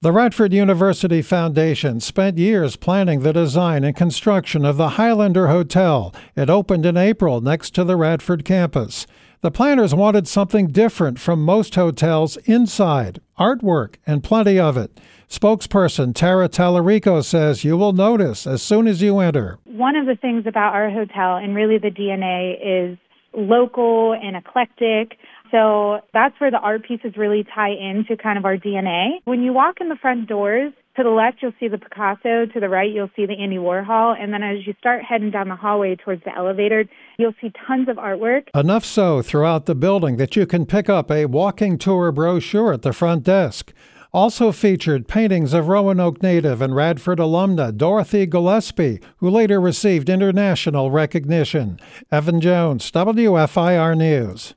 The Radford University Foundation spent years planning the design and construction of the Highlander Hotel. It opened in April next to the Radford campus. The planners wanted something different from most hotels inside artwork and plenty of it. Spokesperson Tara Tallarico says you will notice as soon as you enter. One of the things about our hotel and really the DNA is local and eclectic. So that's where the art pieces really tie into kind of our DNA. When you walk in the front doors, to the left, you'll see the Picasso. To the right, you'll see the Andy Warhol. And then as you start heading down the hallway towards the elevator, you'll see tons of artwork. Enough so throughout the building that you can pick up a walking tour brochure at the front desk. Also featured paintings of Roanoke native and Radford alumna Dorothy Gillespie, who later received international recognition. Evan Jones, WFIR News.